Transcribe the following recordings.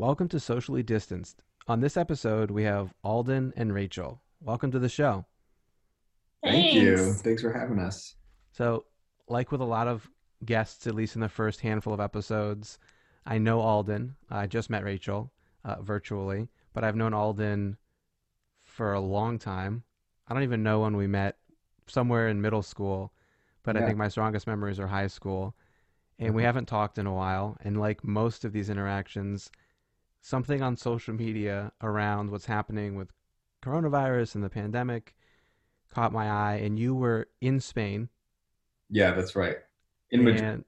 Welcome to Socially Distanced. On this episode, we have Alden and Rachel. Welcome to the show. Thank you. Thanks. Thanks for having us. So, like with a lot of guests, at least in the first handful of episodes, I know Alden. I just met Rachel uh, virtually, but I've known Alden for a long time. I don't even know when we met, somewhere in middle school, but I think my strongest memories are high school. And we Mhm. haven't talked in a while. And like most of these interactions, something on social media around what's happening with coronavirus and the pandemic caught my eye. And you were in Spain Yeah, that's right. In Madrid.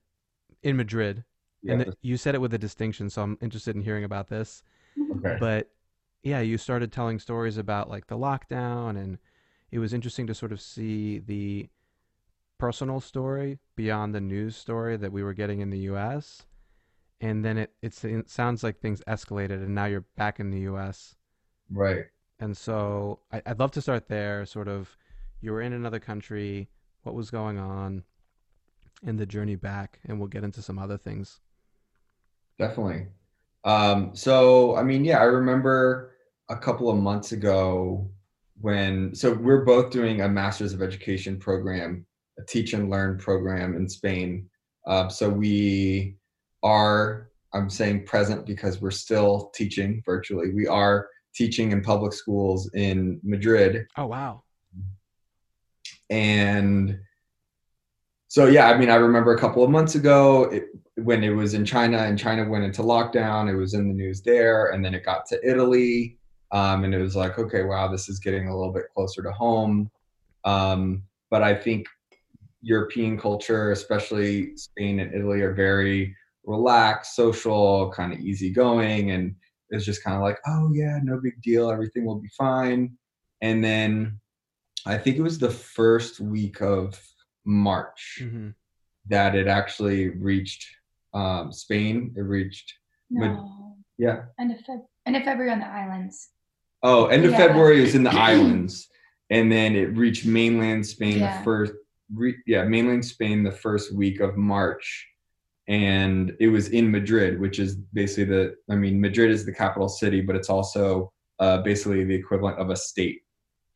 in Madrid. Yeah, and th- you said it with a distinction, so I'm interested in hearing about this. okay. But yeah, you started telling stories about like the lockdown, and it was interesting to sort of see the personal story beyond the news story that we were getting in the U.S. And then it it's, it sounds like things escalated, and now you're back in the U.S. Right. And so I, I'd love to start there. Sort of, you were in another country. What was going on? And the journey back, and we'll get into some other things. Definitely. Um, so I mean, yeah, I remember a couple of months ago when so we're both doing a master's of education program, a teach and learn program in Spain. Uh, so we are, I'm saying present because we're still teaching virtually. We are teaching in public schools in Madrid. Oh wow! and so yeah i mean i remember a couple of months ago it, when it was in china and china went into lockdown it was in the news there and then it got to italy um, and it was like okay wow this is getting a little bit closer to home um, but i think european culture especially spain and italy are very relaxed social kind of easygoing and it's just kind of like oh yeah no big deal everything will be fine and then I think it was the first week of March hmm that it actually reached um, Spain. It reached, Mad- No. yeah. End of Feb. End of February on the islands. Oh, end of Yeah. February it was in the islands, and then it reached mainland Spain Yeah. the first. Re, yeah, mainland Spain the first week of March, and it was in Madrid, which is basically the. I mean, Madrid is the capital city, but it's also uh, basically the equivalent of a state.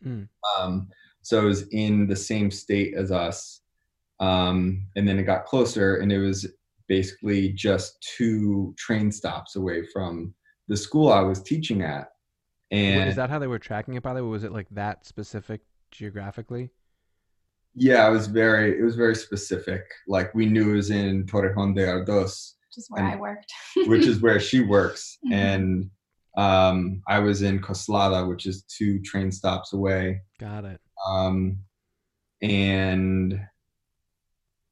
Mm. Um, so it was in the same state as us. Um, and then it got closer, and it was basically just two train stops away from the school I was teaching at. And Is that how they were tracking it? By the way, was it like that specific geographically? Yeah, it was very it was very specific. Like we knew it was in Torrejon de Ardoz, Which is where And- I worked. which is where she works, Mhm. and um, I was in Coslada, which is two train stops away. Got it. um, and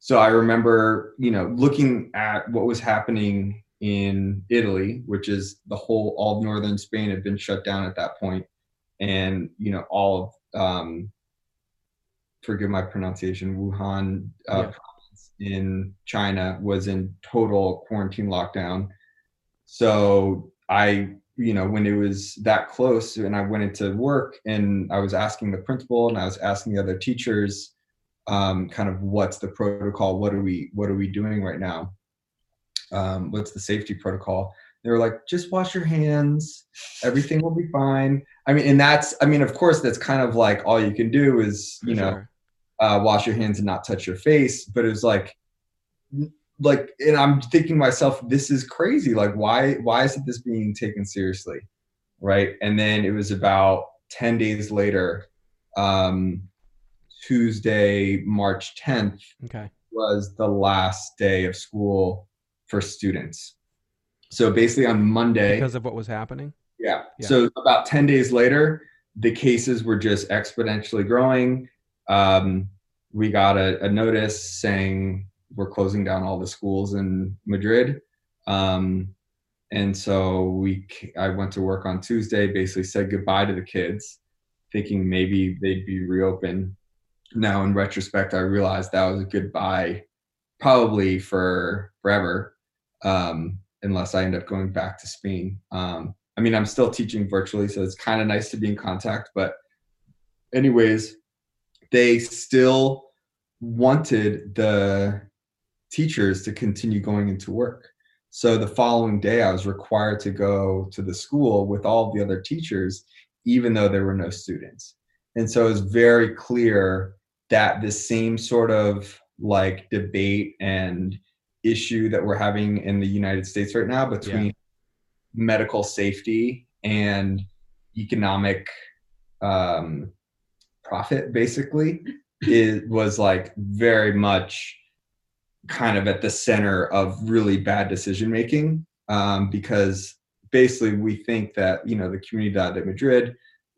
so I remember, you know, looking at what was happening in Italy, which is the whole all of northern Spain had been shut down at that point, and you know, all of um, forgive my pronunciation, Wuhan uh, Yeah. province in China was in total quarantine lockdown. So I you know, when it was that close and I went into work and I was asking the principal and I was asking the other teachers, um, kind of what's the protocol? What are we, what are we doing right now? Um, what's the safety protocol? They were like, just wash your hands. Everything will be fine. I mean, and that's, I mean, of course, that's kind of like all you can do is, For you know, sure. Uh, wash your hands and not touch your face. But it was like, like, and I'm thinking to myself, this is crazy. Like, why, why isn't this being taken seriously? Right. And then it was about 10 days later, um, Tuesday, March 10th Okay. was the last day of school for students. So basically on Monday, Because of what was happening. yeah. Yeah. So about 10 days later, the cases were just exponentially growing. Um, we got a, a notice saying we're closing down all the schools in Madrid. Um, and so we, I went to work on Tuesday, basically said goodbye to the kids, thinking maybe they'd be reopened. Now, in retrospect, I realized that was a goodbye, probably for forever, um, unless I end up going back to Spain. Um, I mean, I'm still teaching virtually, so it's kind of nice to be in contact. But, anyways, they still wanted the teachers to continue going into work. So the following day, I was required to go to the school with all the other teachers, even though there were no students. And so it was very clear that the same sort of like debate and issue that we're having in the United States right now between yeah. medical safety and economic um, profit, basically, it was like very much kind of at the center of really bad decision making um, because basically we think that you know the Comunidad de Madrid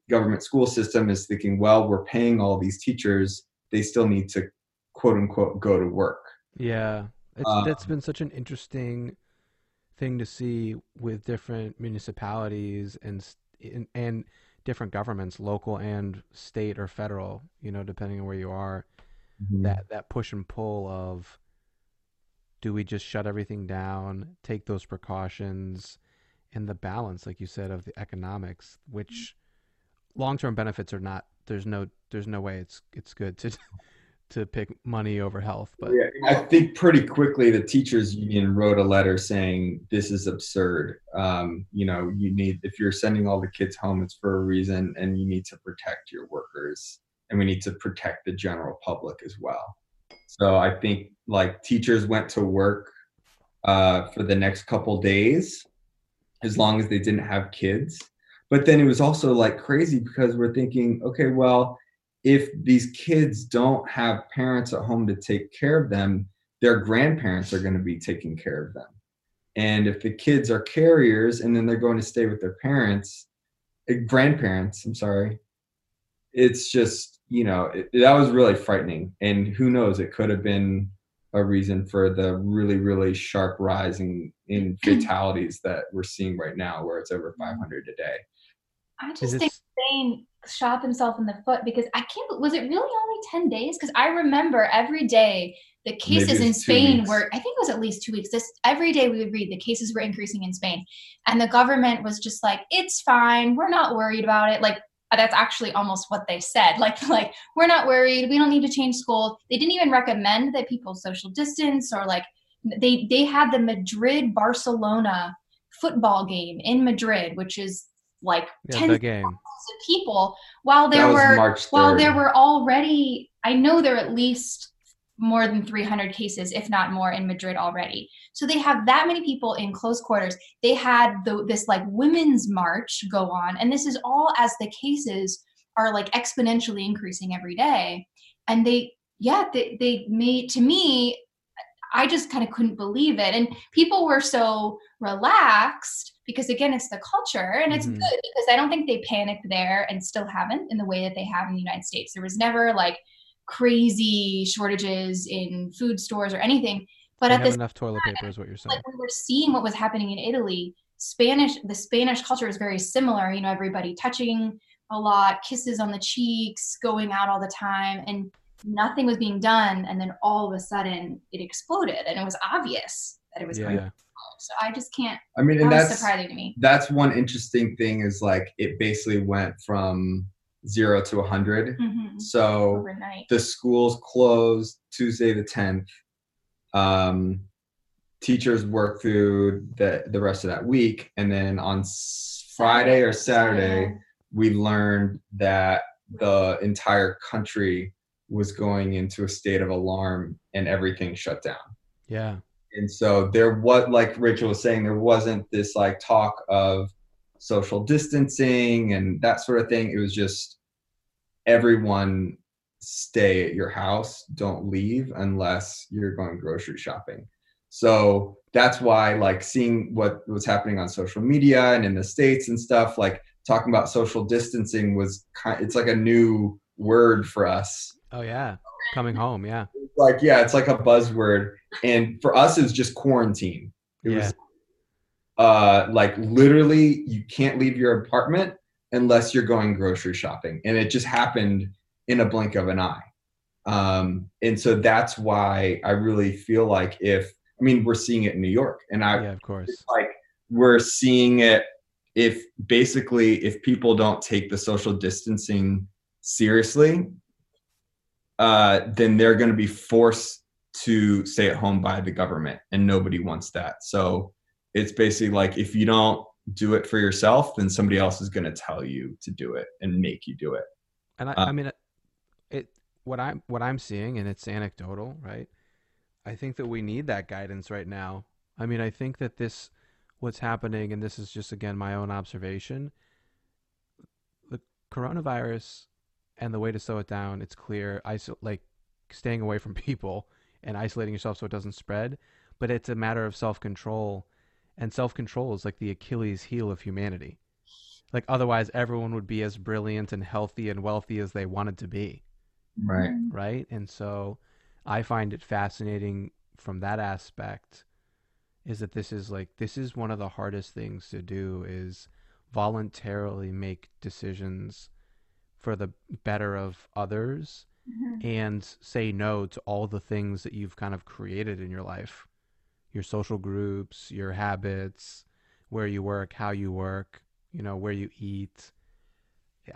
government school system is thinking, well, we're paying all these teachers, they still need to quote unquote go to work. Yeah, it's, um, that's been such an interesting thing to see with different municipalities and and, and different governments, local and state or federal, you know, depending on where you are. Mm-hmm. That that push and pull of do we just shut everything down, take those precautions, and the balance, like you said, of the economics, which long term benefits are not. There's no there's no way it's it's good to to pick money over health. But yeah, I think pretty quickly the teachers union wrote a letter saying this is absurd. Um, you know, you need if you're sending all the kids home, it's for a reason, and you need to protect your workers, and we need to protect the general public as well. So I think like teachers went to work uh, for the next couple days, as long as they didn't have kids. But then it was also like crazy because we're thinking, okay, well, if these kids don't have parents at home to take care of them, their grandparents are going to be taking care of them. And if the kids are carriers and then they're going to stay with their parents, uh, grandparents, I'm sorry, it's just, you know, it, that was really frightening. And who knows, it could have been a reason for the really, really sharp rise in, in fatalities that we're seeing right now, where it's over 500 a day. I just think Spain shot himself in the foot because I can't. Was it really only ten days? Because I remember every day the cases in Spain were. I think it was at least two weeks. This every day we would read the cases were increasing in Spain, and the government was just like, "It's fine. We're not worried about it." Like that's actually almost what they said. Like like we're not worried. We don't need to change school. They didn't even recommend that people social distance or like they they had the Madrid Barcelona football game in Madrid, which is like yeah, 10 game. people while there were while there were already I know there are at least more than 300 cases if not more in Madrid already. So they have that many people in close quarters. They had the, this like women's march go on and this is all as the cases are like exponentially increasing every day and they yeah they, they made to me I just kind of couldn't believe it. And people were so relaxed because again it's the culture and it's mm-hmm. good because i don't think they panicked there and still haven't in the way that they have in the united states there was never like crazy shortages in food stores or anything but they at this enough toilet paper is what you're saying like we were seeing what was happening in italy spanish the spanish culture is very similar you know everybody touching a lot kisses on the cheeks going out all the time and nothing was being done and then all of a sudden it exploded and it was obvious that it was yeah. Going so I just can't. I mean, and that's surprising to me. That's one interesting thing is like it basically went from zero to 100. Mm-hmm. So Overnight. the schools closed Tuesday the 10th. Um, teachers work through the, the rest of that week. And then on Friday or Saturday, we learned that the entire country was going into a state of alarm and everything shut down. Yeah and so there was like rachel was saying there wasn't this like talk of social distancing and that sort of thing. It was just everyone stay at your house don't leave unless you're going grocery shopping. So that's why like seeing what was happening on social media and in the states and stuff like talking about social distancing was kind it's like a new word for us. Oh yeah coming home yeah. Like yeah it's like a buzzword. And for us it's just quarantine. It yeah. was uh like literally you can't leave your apartment unless you're going grocery shopping. And it just happened in a blink of an eye. Um and so that's why i really feel like if i mean we're seeing it in new york. And i yeah of course. like we're seeing it if basically if people don't take the social distancing seriously uh, then they're going to be forced to stay at home by the government, and nobody wants that. So it's basically like if you don't do it for yourself, then somebody else is going to tell you to do it and make you do it. And I, uh, I mean, it what I'm what I'm seeing, and it's anecdotal, right? I think that we need that guidance right now. I mean, I think that this, what's happening, and this is just again my own observation. The coronavirus and the way to slow it down, it's clear. Iso- like staying away from people and isolating yourself so it doesn't spread. But it's a matter of self control, and self control is like the Achilles heel of humanity. Like otherwise, everyone would be as brilliant and healthy and wealthy as they wanted to be. Right. Right. And so I find it fascinating from that aspect is that this is like this is one of the hardest things to do is voluntarily make decisions for the better of others mm-hmm. and say no to all the things that you've kind of created in your life. Your social groups your habits where you work how you work you know where you eat.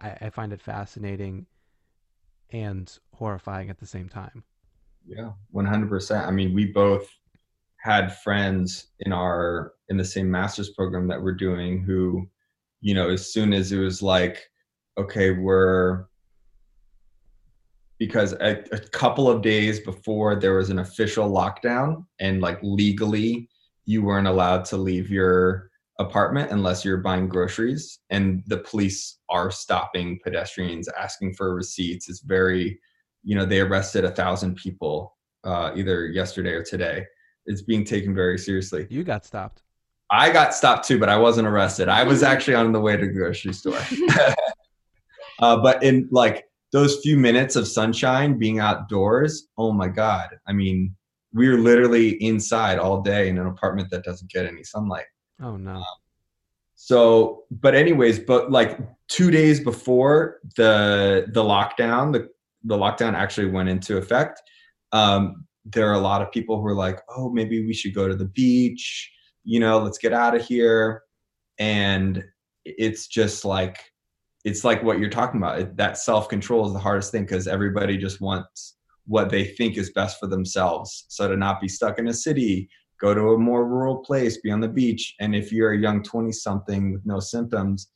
I, I find it fascinating and horrifying at the same time. Yeah 100% i mean we both had friends in our in the same master's program that we're doing who you know as soon as it was like okay we're because a, a, couple of days before there was an official lockdown and like legally you weren't allowed to leave your apartment unless you're buying groceries and the police are stopping pedestrians asking for receipts. It's very you know they arrested a thousand people uh, either yesterday or today. It's being taken very seriously. You got stopped. I got stopped too but i wasn't arrested. I was actually on the way to the grocery store uh, but in like those few minutes of sunshine being outdoors oh my god. I mean we were literally inside all day in an apartment that doesn't get any sunlight. Oh no. Um, so but anyways but like two days before the the lockdown the the lockdown actually went into effect, um, there are a lot of people who are like, oh, maybe we should go to the beach, you know, let's get out of here. And it's just like, it's like what you're talking about. That self control is the hardest thing because everybody just wants what they think is best for themselves. So to not be stuck in a city, go to a more rural place, be on the beach. And if you're a young 20 something with no symptoms,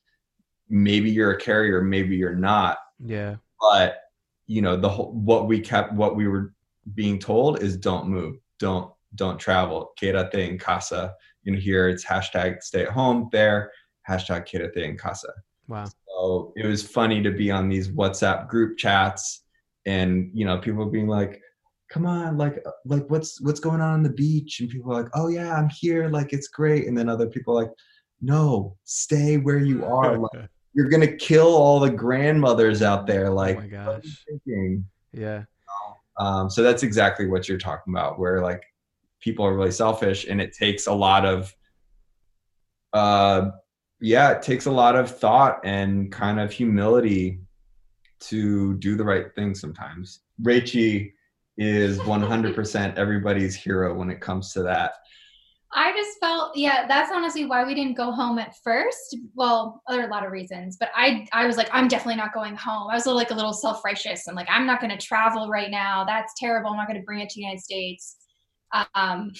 maybe you're a carrier, maybe you're not. Yeah. But you know the whole what we kept what we were being told is don't move don't don't travel quédate en casa you know here it's hashtag stay at home there hashtag quédate en casa wow so it was funny to be on these whatsapp group chats and you know people being like come on like like what's what's going on on the beach and people are like oh yeah i'm here like it's great and then other people like no stay where you are like you're gonna kill all the grandmothers out there. Like, oh my gosh. Yeah. Um, so that's exactly what you're talking about, where like people are really selfish, and it takes a lot of, uh, yeah, it takes a lot of thought and kind of humility to do the right thing sometimes. Rachie is 100% everybody's hero when it comes to that. I just felt, yeah, that's honestly why we didn't go home at first. Well, there are a lot of reasons, but I, I was like, I'm definitely not going home. I was like a little self righteous. I'm like, I'm not going to travel right now. That's terrible. I'm not going to bring it to the United States. Um,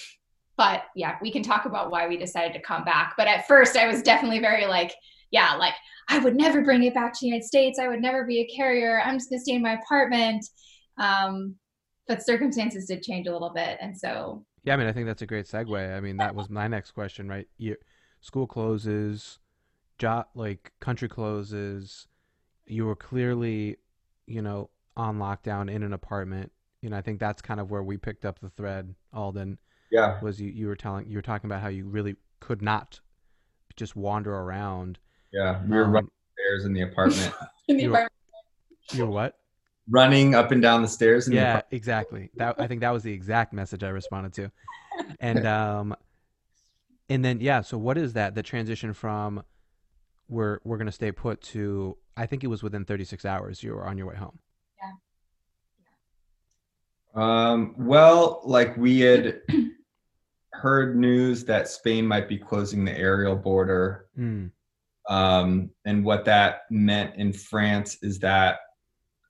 but yeah, we can talk about why we decided to come back. But at first, I was definitely very like, yeah, like I would never bring it back to the United States. I would never be a carrier. I'm just going to stay in my apartment. Um, but circumstances did change a little bit, and so yeah, I mean, I think that's a great segue. I mean, that was my next question, right? You, school closes, job like country closes. You were clearly, you know, on lockdown in an apartment. You know, I think that's kind of where we picked up the thread. Alden, yeah, was you you were telling you were talking about how you really could not just wander around. Yeah, we were um, running stairs in the apartment. in the you apartment. Were, you were what? running up and down the stairs. yeah, the exactly. That I think that was the exact message I responded to, and um, and then yeah. So what is that? The transition from we're we're gonna stay put to I think it was within 36 hours you were on your way home. Um. Well, like we had heard news that Spain might be closing the aerial border. Mm. Um, and what that meant in France is that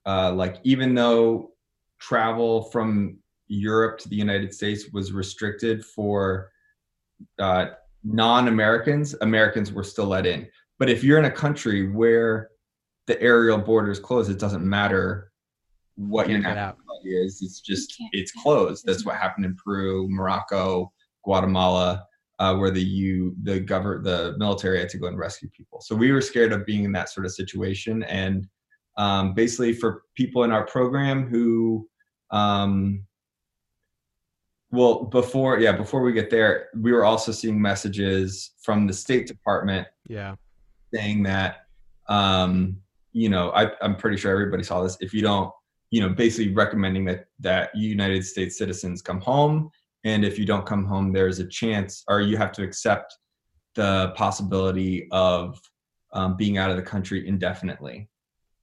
uh, like even though travel from Europe to the United States was restricted for uh, non-Americans, Americans were still let in. But if you're in a country where the aerial border is closed, it doesn't matter what your nationality is. It's just it's closed. That's what happened in Peru, Morocco, Guatemala, uh, where the you the government the military had to go and rescue people. So we were scared of being in that sort of situation, and um, basically for people in our program who um, well before yeah before we get there we were also seeing messages from the state department yeah saying that um you know I, i'm pretty sure everybody saw this if you don't you know basically recommending that that united states citizens come home and if you don't come home there's a chance or you have to accept the possibility of um, being out of the country indefinitely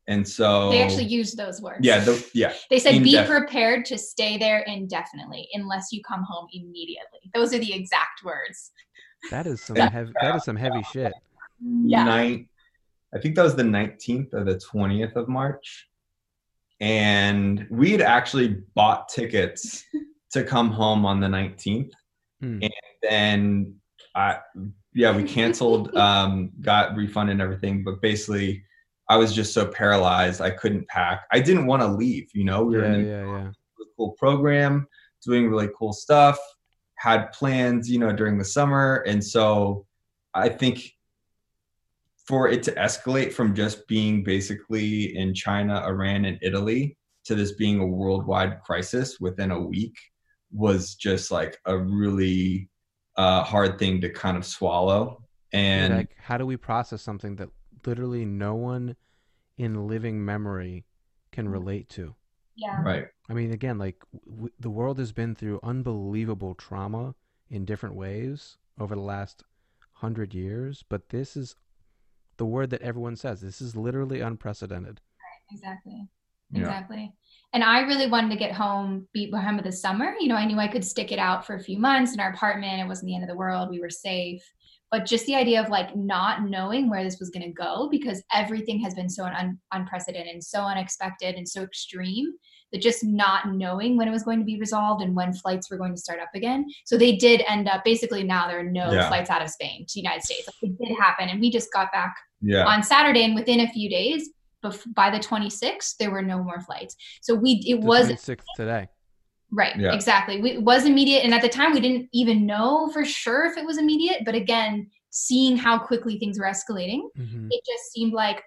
and so they actually used those words. Yeah, the, yeah. They said Indef- be prepared to stay there indefinitely unless you come home immediately. Those are the exact words. That is some heavy, that is some heavy shit. Yeah. Nine, I think that was the 19th or the 20th of March. And we had actually bought tickets to come home on the 19th. Hmm. And then I yeah, we canceled, um, got refunded and everything, but basically I was just so paralyzed. I couldn't pack. I didn't want to leave. You know, we were yeah, in a yeah, yeah. cool program, doing really cool stuff. Had plans, you know, during the summer, and so I think for it to escalate from just being basically in China, Iran, and Italy to this being a worldwide crisis within a week was just like a really uh, hard thing to kind of swallow. And like, how do we process something that literally no one in living memory can mm. relate to. Yeah. Right. I mean, again, like w- the world has been through unbelievable trauma in different ways over the last hundred years, but this is the word that everyone says. This is literally unprecedented. Right. Exactly. Yeah. Exactly. And I really wanted to get home behind of the summer. You know, I knew I could stick it out for a few months in our apartment. It wasn't the end of the world. We were safe but just the idea of like not knowing where this was going to go because everything has been so un- unprecedented and so unexpected and so extreme that just not knowing when it was going to be resolved and when flights were going to start up again so they did end up basically now there are no yeah. flights out of spain to the united states like, it did happen and we just got back yeah. on saturday and within a few days by the 26th there were no more flights so we it the was 26th today Right. Yeah. Exactly. We, it was immediate. And at the time, we didn't even know for sure if it was immediate. But again, seeing how quickly things were escalating, mm-hmm. it just seemed like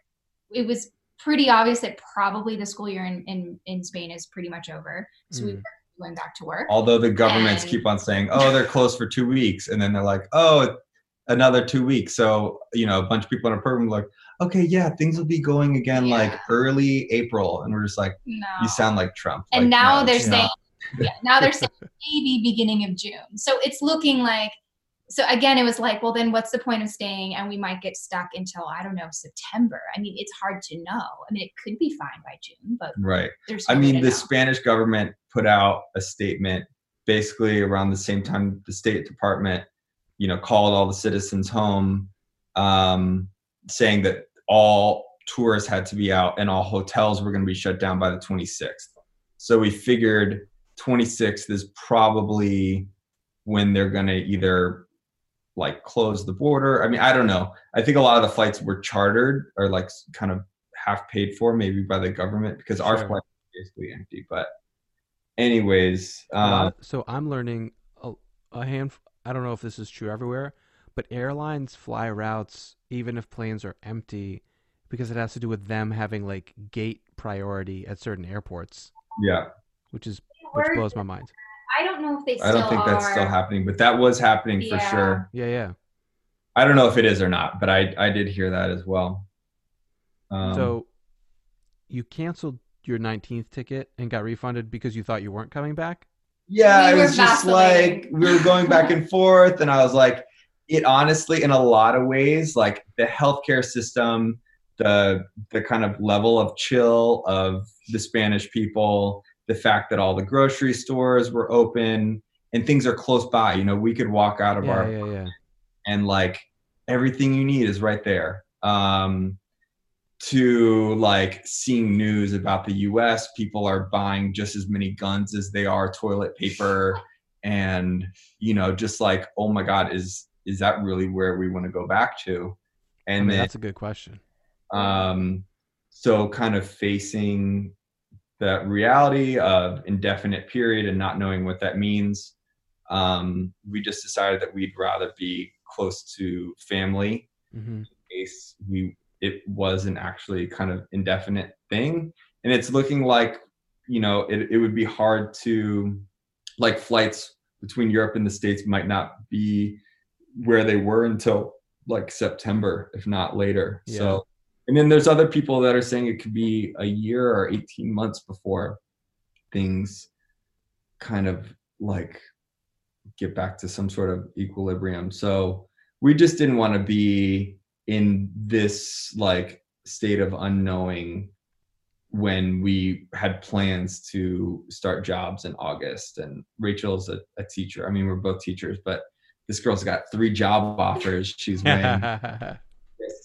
it was pretty obvious that probably the school year in, in, in Spain is pretty much over. So mm. we were going back to work. Although the governments and, keep on saying, oh, they're closed for two weeks. And then they're like, oh, another two weeks. So, you know, a bunch of people in our program like, okay, yeah, things will be going again yeah. like early April. And we're just like, no. you sound like Trump. And like, now no, they're saying, yeah, now they're saying maybe beginning of June. So it's looking like so again it was like well then what's the point of staying? And we might get stuck until i don't know september. I mean it's hard to know. I mean it could be fine by june but right. there's no i mean the know. spanish government put out a statement basically around the same time the state department you know called all the citizens home um, saying that all tourists had to be out and all hotels were going to be shut down by the 26th so we figured 26th is probably when they're going to either like close the border. I mean, I don't know. I think a lot of the flights were chartered or like kind of half paid for, maybe by the government, because sure. our flight is basically empty. But, anyways, um, so I'm learning a, a hand. I don't know if this is true everywhere, but airlines fly routes even if planes are empty because it has to do with them having like gate priority at certain airports. Yeah, which is which blows my mind. I don't know if they. I don't think are. that's still happening, but that was happening yeah. for sure. Yeah, yeah. I don't know if it is or not, but I I did hear that as well. Um, so, you canceled your 19th ticket and got refunded because you thought you weren't coming back. Yeah, we it was just like we were going back and forth, and I was like, it honestly, in a lot of ways, like the healthcare system, the the kind of level of chill of the Spanish people, the fact that all the grocery stores were open and things are close by. You know, we could walk out of yeah, our yeah, yeah. and like everything you need is right there. Um, to like seeing news about the US, people are buying just as many guns as they are toilet paper. And, you know, just like, oh my God, is is that really where we want to go back to? And I mean, then, that's a good question. Um, so kind of facing the reality of indefinite period and not knowing what that means, um, we just decided that we'd rather be close to family mm-hmm. in case we it wasn't actually kind of indefinite thing. And it's looking like, you know, it, it would be hard to like flights between Europe and the States might not be where they were until like September, if not later. Yeah. So, and then there's other people that are saying it could be a year or 18 months before things kind of like get back to some sort of equilibrium. So we just didn't want to be in this like state of unknowing when we had plans to start jobs in August. And Rachel's a, a teacher. I mean, we're both teachers, but this girl's got three job offers. She's waiting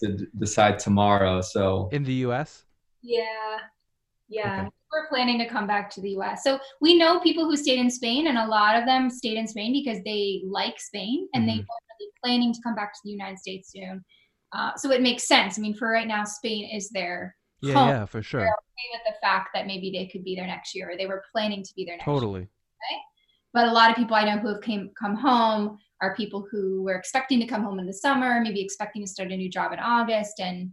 to decide tomorrow. So in the U.S. Yeah, yeah. Okay. We're planning to come back to the U.S. So we know people who stayed in Spain, and a lot of them stayed in Spain because they like Spain and mm-hmm. they are planning to come back to the United States soon. Uh, so it makes sense. I mean, for right now, Spain is their yeah, home. yeah, for sure. Okay with the fact that maybe they could be there next year, or they were planning to be there next totally. year. Totally. But a lot of people I know who have came come home are people who were expecting to come home in the summer, maybe expecting to start a new job in August, and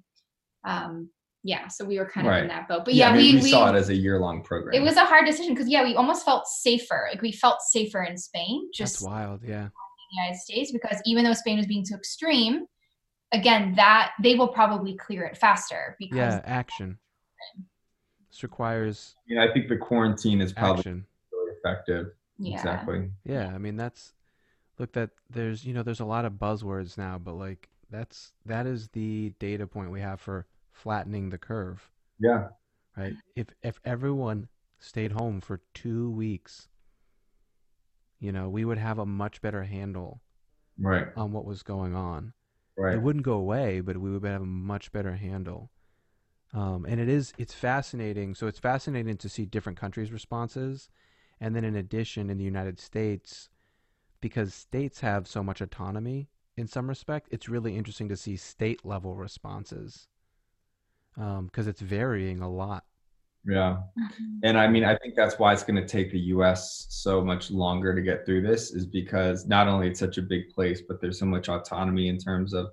um, yeah, so we were kind of right. in that boat. But yeah, yeah we, we, saw it as a year long program. It was a hard decision because yeah, we almost felt safer. Like we felt safer in Spain. Just That's wild, yeah. In the United States because even though Spain was being too extreme, again, that they will probably clear it faster because yeah, action. This requires. Yeah, I think the quarantine is probably action. really effective. Yeah. Exactly. Yeah, I mean that's look that there's you know there's a lot of buzzwords now, but like that's that is the data point we have for flattening the curve. Yeah. Right. If if everyone stayed home for two weeks, you know, we would have a much better handle right on what was going on. Right. It wouldn't go away, but we would have a much better handle. Um, and it is it's fascinating. So it's fascinating to see different countries' responses, and then in addition, in the United States, because states have so much autonomy in some respect, it's really interesting to see state level responses because um, it's varying a lot. Yeah. Mm-hmm. And I mean, I think that's why it's going to take the US so much longer to get through this is because not only it's such a big place, but there's so much autonomy in terms of,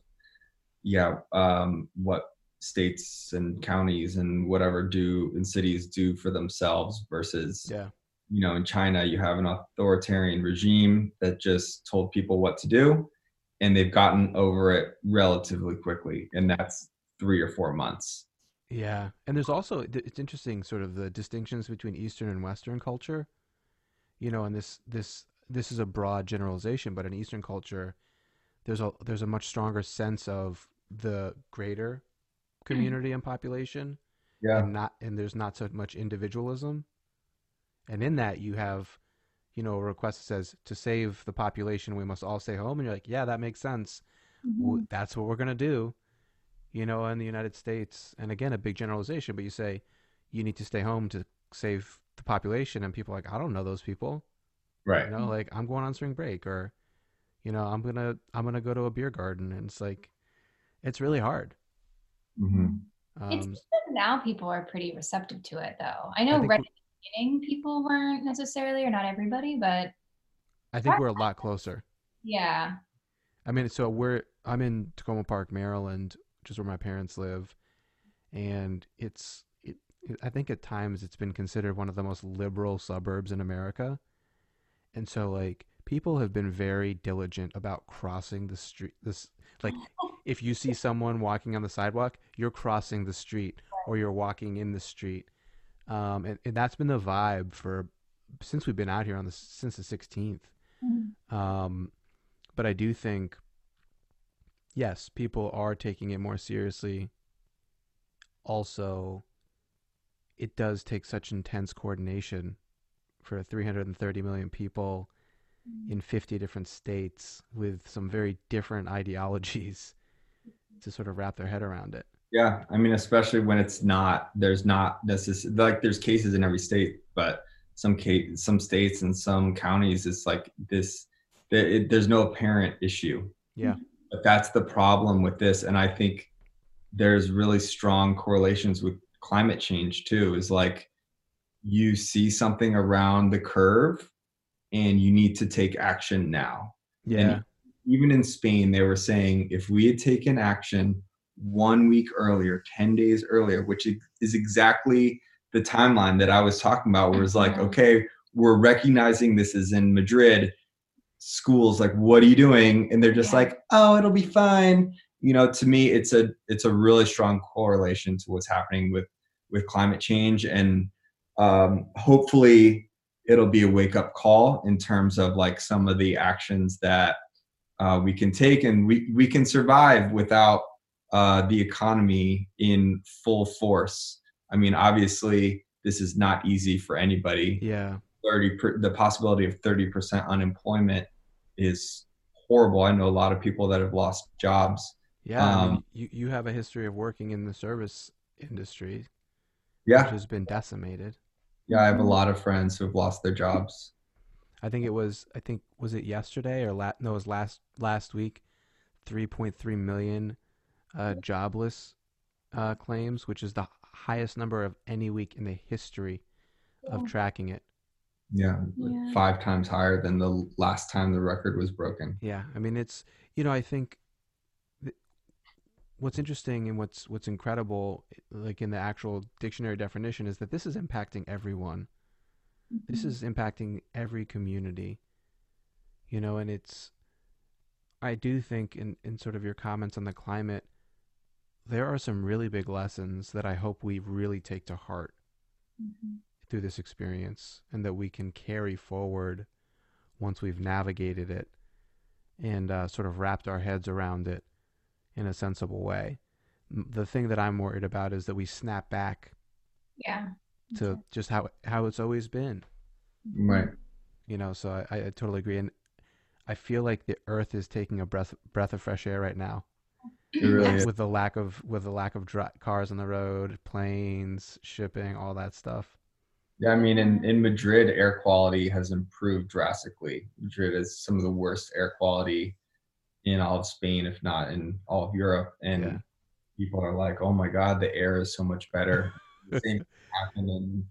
yeah, um, what states and counties and whatever do and cities do for themselves versus, yeah. You know, in China, you have an authoritarian regime that just told people what to do and they've gotten over it relatively quickly. And that's three or four months yeah, and there's also it's interesting, sort of the distinctions between Eastern and Western culture. You know, and this this this is a broad generalization, but in Eastern culture, there's a there's a much stronger sense of the greater hmm. community and population. Yeah, and not and there's not so much individualism, and in that you have, you know, a request that says to save the population, we must all stay home, and you're like, yeah, that makes sense. Mm-hmm. That's what we're gonna do you know, in the United States, and again, a big generalization, but you say you need to stay home to save the population, and people are like, I don't know those people, right? You know, like I'm going on spring break, or you know, I'm gonna I'm gonna go to a beer garden, and it's like, it's really hard. Mm-hmm. Um, it's now people are pretty receptive to it, though. I know right at the beginning people weren't necessarily, or not everybody, but I think we're a lot closer. Yeah. I mean, so we're I'm in Takoma Park, Maryland, which is where my parents live, and it's it, it, I think at times it's been considered one of the most liberal suburbs in America, and so like people have been very diligent about crossing the street. This like if you see someone walking on the sidewalk, you're crossing the street or you're walking in the street, um, and, and that's been the vibe for since we've been out here on the since the 16th. Mm-hmm. Um, but I do think yes, people are taking it more seriously. Also, it does take such intense coordination for 330 million people mm. in 50 different states with some very different ideologies to sort of wrap their head around it. Yeah, I mean, especially when it's not there's not necessarily like there's cases in every state, but some case some states and some counties it's like this. It, there's no apparent issue Yeah. But that's the problem with this. And I think there's really strong correlations with climate change too, is like you see something around the curve and you need to take action now. Yeah. And even in Spain, they were saying if we had taken action one week earlier, 10 days earlier, which is exactly the timeline that I was talking about, where it's like, mm-hmm. okay, we're recognizing this is in Madrid. Schools like, what are you doing? And they're just yeah. like, oh, it'll be fine. You know, to me, it's a it's a really strong correlation to what's happening with with climate change, and um, hopefully, it'll be a wake up call in terms of like some of the actions that uh, we can take, and we we can survive without uh, the economy in full force. I mean, obviously, this is not easy for anybody. Yeah. 30 per, the possibility of 30% unemployment is horrible. I know a lot of people that have lost jobs. Yeah, um, I mean, you you have a history of working in the service industry. Yeah, which has been decimated. Yeah, I have a lot of friends who have lost their jobs. I think it was I think was it yesterday or la- no it was last last week, 3.3 million uh, jobless uh, claims, which is the highest number of any week in the history of tracking it. Yeah, yeah, five times higher than the last time the record was broken. Yeah, I mean it's you know I think th- what's interesting and what's what's incredible, like in the actual dictionary definition, is that this is impacting everyone. Mm-hmm. This is impacting every community. You know, and it's I do think in in sort of your comments on the climate there are some really big lessons that I hope we really take to heart mm-hmm. through this experience and that we can carry forward once we've navigated it and uh, sort of wrapped our heads around it in a sensible way. The thing that I'm worried about is that we snap back yeah to okay. just how how it's always been right you know so I, I totally agree and i feel like the earth is taking a breath breath of fresh air right now really with the lack of with the lack of dry, cars on the road, planes, shipping, all that stuff. Yeah, I mean, in in Madrid, air quality has improved drastically. Madrid is some of the worst air quality in all of Spain, if not in all of Europe, and yeah. people are like, "Oh my God, the air is so much better." the same happened in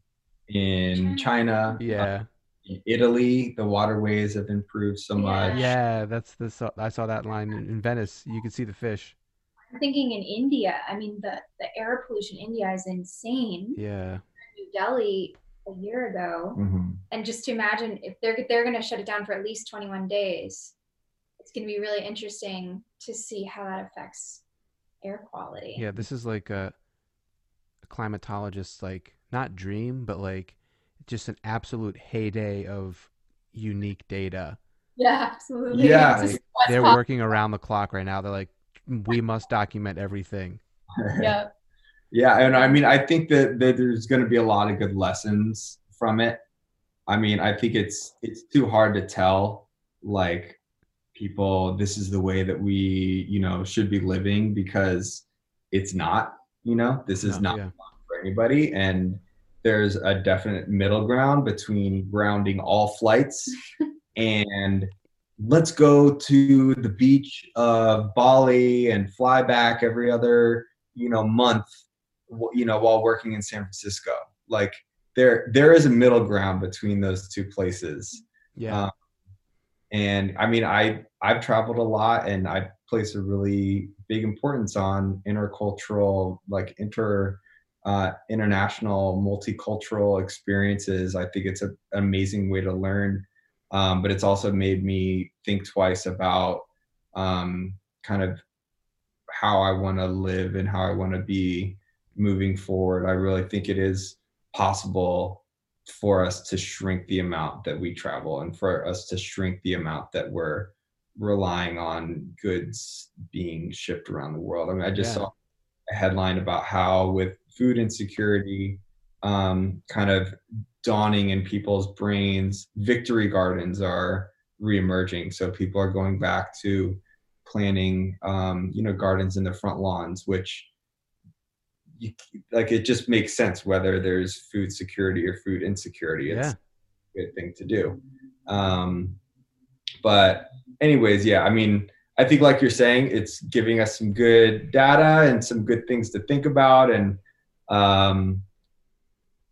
in China. Yeah. Uh, in Italy, the waterways have improved so much. Yeah, that's the I saw that line in Venice. You can see the fish thinking in India, I mean, the, the air pollution in India is insane. Yeah. New Delhi a year ago. Mm-hmm. And just to imagine if they're, they're going to shut it down for at least 21 days, it's going to be really interesting to see how that affects air quality. Yeah. This is like a, a climatologist's like not dream, but like just an absolute heyday of unique data. Yeah, absolutely. Yeah. Like, they're working around the clock right now. They're like, we must document everything. Yeah. yeah, and I mean, I think that, that there's going to be a lot of good lessons from it. I mean, I think it's it's too hard to tell like people this is the way that we, you know, should be living because it's not, you know, this is no, not yeah. for anybody and there's a definite middle ground between grounding all flights and let's go to the beach of Bali and fly back every other you know month you know while working in San Francisco. Like there there is a middle ground between those two places. Yeah. Um, and I mean I I've traveled a lot and I place a really big importance on intercultural like inter uh, international multicultural experiences. I think it's a, an amazing way to learn um, but it's also made me think twice about um, kind of how I want to live and how I want to be moving forward. I really think it is possible for us to shrink the amount that we travel and for us to shrink the amount that we're relying on goods being shipped around the world. I mean, I just yeah. saw a headline about how with food insecurity um, kind of dawning in people's brains, victory gardens are reemerging. So people are going back to planting, um, you know, gardens in their front lawns, which you, like it just makes sense whether there's food security or food insecurity. It's yeah. a good thing to do. Um, but anyways, yeah, I mean, I think, like you're saying, it's giving us some good data and some good things to think about. And um,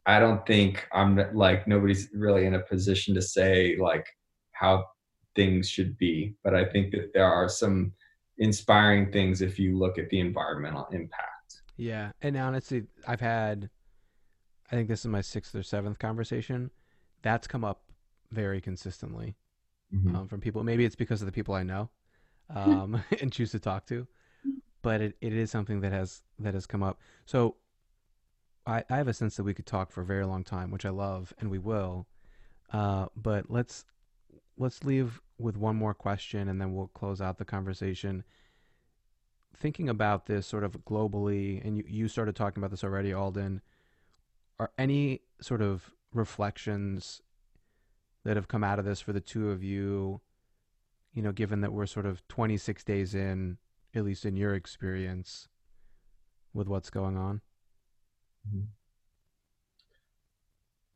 I don't think I'm like nobody's really in a position to say like how things should be, but I think that there are some inspiring things if you look at the environmental impact. Yeah, and honestly, I've had, I think this is my sixth or seventh conversation. That's come up very consistently mm-hmm. um, from people. Maybe it's because of the people I know um, and choose to talk to. But it, it is something that has that has come up. So I, I have a sense that we could talk for a very long time, which I love, and we will. Uh, but let's let's leave with one more question, and then we'll close out the conversation. Thinking about this sort of globally, and you, you started talking about this already, Alden. Are any sort of reflections that have come out of this for the two of you you know, given that we're sort of 26 days in, at least in your experience, with what's going on? Mm-hmm.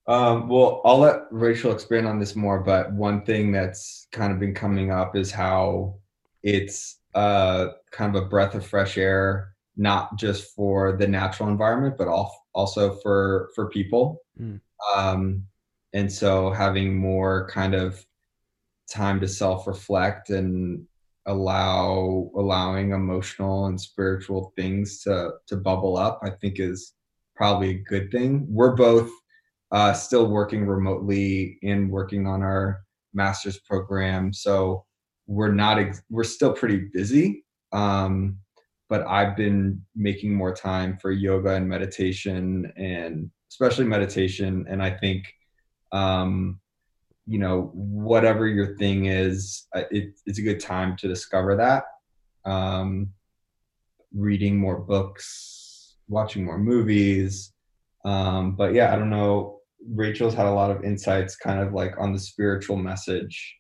Um, well, I'll let Rachel expand on this more, but one thing that's kind of been coming up is how it's uh, kind of a breath of fresh air, not just for the natural environment, but also for for people. Mm. Um, and so having more kind of time to self-reflect and allow allowing emotional and spiritual things to to bubble up i think is probably a good thing. We're both uh, still working remotely and working on our master's program so we're not ex- we're still pretty busy um, but i've been making more time for yoga and meditation and especially meditation and i think um, you know whatever your thing is uh, it, it's a good time to discover that um, reading more books watching more movies um, but yeah i don't know rachel's had a lot of insights kind of like on the spiritual message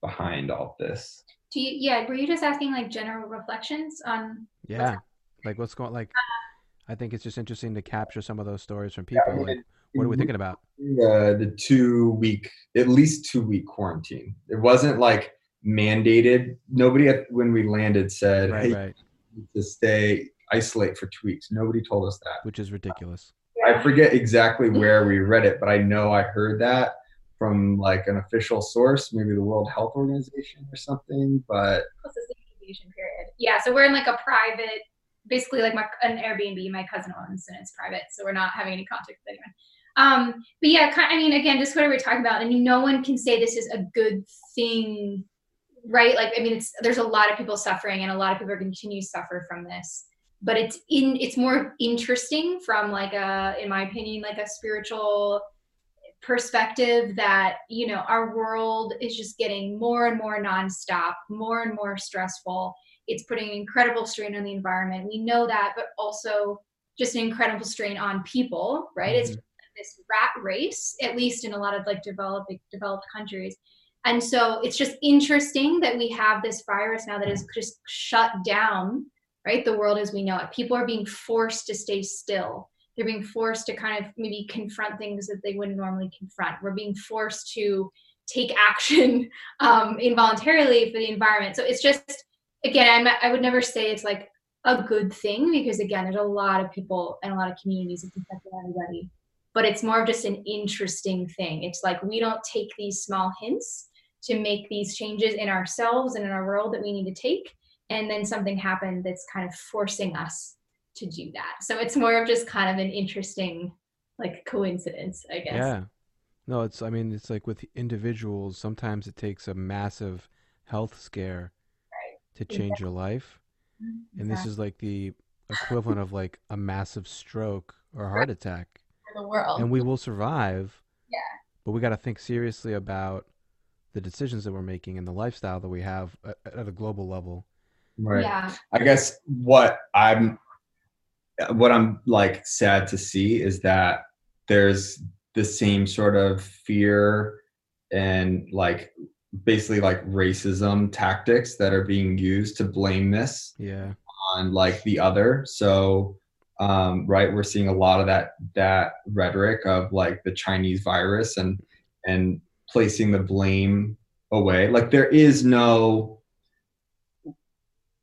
behind all this do you yeah were you just asking like general reflections on yeah like what's going like i think it's just interesting to capture some of those stories from people yeah, like, what are we thinking about? Uh, the two week, at least two week quarantine. It wasn't like mandated. Nobody at, when we landed said, right, "Hey, right. to stay isolate for two weeks." Nobody told us that, which is ridiculous. I forget exactly where we read it, but I know I heard that from like an official source, maybe the World Health Organization or something. But incubation period. Yeah, so we're in like a private, basically like my, an Airbnb my cousin owns, and it's private, so we're not having any contact with anyone. Um, but yeah, I mean, again, just what are we talking about? I mean, no one can say this is a good thing, right? Like, I mean, it's there's a lot of people suffering, and a lot of people are going to continue to suffer from this. But it's in it's more interesting from like a, in my opinion, like a spiritual perspective that you know our world is just getting more and more nonstop, more and more stressful. It's putting incredible strain on the environment. We know that, but also just an incredible strain on people, right? Mm-hmm. It's this rat race, at least in a lot of like developing developed countries. And so it's just interesting that we have this virus now that is just shut down, right? The world as we know it. People are being forced to stay still. They're being forced to kind of maybe confront things that they wouldn't normally confront. We're being forced to take action um, involuntarily for the environment. So it's just, again, I'm, I would never say it's like a good thing because, again, there's a lot of people and a lot of communities that affected everybody but it's more of just an interesting thing. It's like we don't take these small hints to make these changes in ourselves and in our world that we need to take. And then something happened that's kind of forcing us to do that. So it's more of just kind of an interesting like coincidence, I guess. Yeah. No, it's I mean, it's like with individuals, sometimes it takes a massive health scare right. to change exactly. your life. Mm-hmm. And this is like the equivalent of like a massive stroke or heart attack the world. And we will survive. Yeah. But we got to think seriously about the decisions that we're making and the lifestyle that we have at, at a global level. Right. Yeah. I guess what I'm what I'm like sad to see is that there's the same sort of fear and like basically like racism tactics that are being used to blame this yeah on like the other so um, right? We're seeing a lot of that that rhetoric of like the Chinese virus and and placing the blame away. Like there is no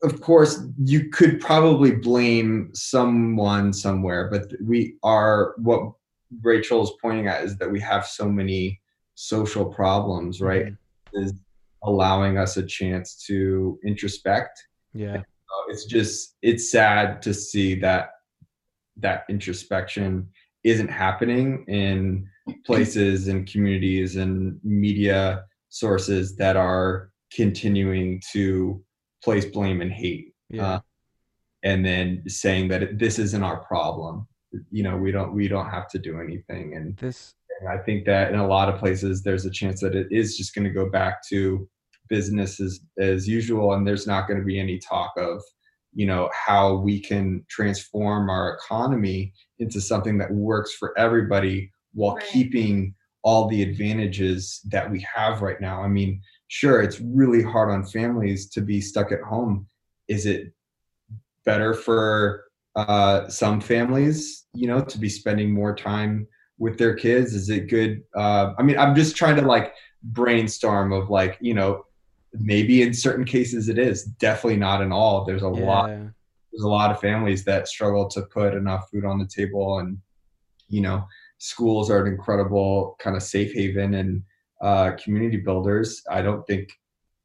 of course, you could probably blame someone somewhere, but we are what Rachel is pointing at is that we have so many social problems, right? Mm-hmm. Is allowing us a chance to introspect. Yeah. it's just it's sad to see that that introspection isn't happening in places and communities and media sources that are continuing to place blame and hate yeah. Uh, and then saying that this isn't our problem you know we don't we don't have to do anything and this and i think that in a lot of places there's a chance that it is just going to go back to business as, as usual and there's not going to be any talk of you know how we can transform our economy into something that works for everybody while right. keeping all the advantages that we have right now i mean sure it's really hard on families to be stuck at home. Is it better for uh, some families you know to be spending more time with their kids? Is it good uh, i mean i'm just trying to like brainstorm of like you know maybe in certain cases it is definitely not in all. There's a yeah. lot there's a lot of families that struggle to put enough food on the table and you know schools are an incredible kind of safe haven and uh, community builders. I don't think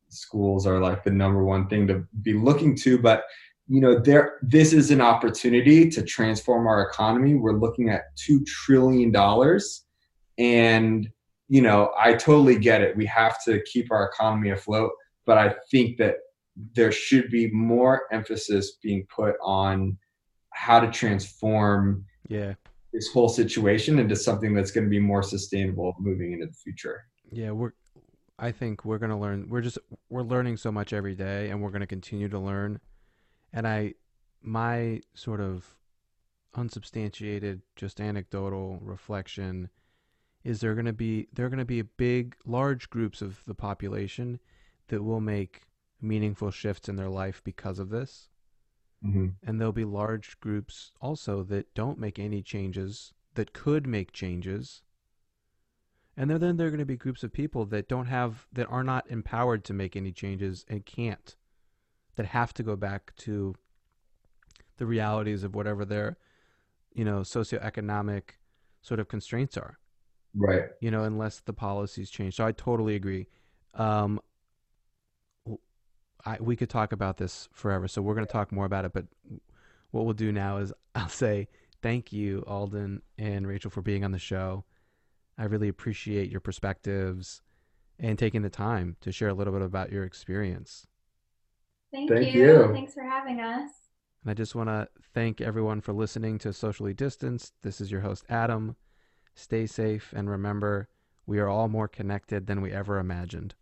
schools are like the number one thing to be looking to, but you know, there this is an opportunity to transform our economy. We're looking at two trillion dollars, and you know, I totally get it. We have to keep our economy afloat, but I think that there should be more emphasis being put on how to transform yeah this whole situation into something that's going to be more sustainable moving into the future yeah, we're I think we're going to learn we're just we're learning so much every day and we're going to continue to learn. And I my sort of unsubstantiated just anecdotal reflection is there going to be there are going to be big large groups of the population that will make meaningful shifts in their life because of this. Mm-hmm. And there'll be large groups also that don't make any changes that could make changes and then, then there are going to be groups of people that don't have, that are not empowered to make any changes and can't, that have to go back to the realities of whatever their, you know, socioeconomic sort of constraints are. Right. You know, unless the policies change. So I totally agree. Um, I, we could talk about this forever, so we're going to talk more about it. But what we'll do now is I'll say thank you, Alden and Rachel, for being on the show. I really appreciate your perspectives and taking the time to share a little bit about your experience. Thank, thank you. you. Thanks for having us. And I just want to thank everyone for listening to Socially Distanced. This is your host, Adam. Stay safe and remember, we are all more connected than we ever imagined.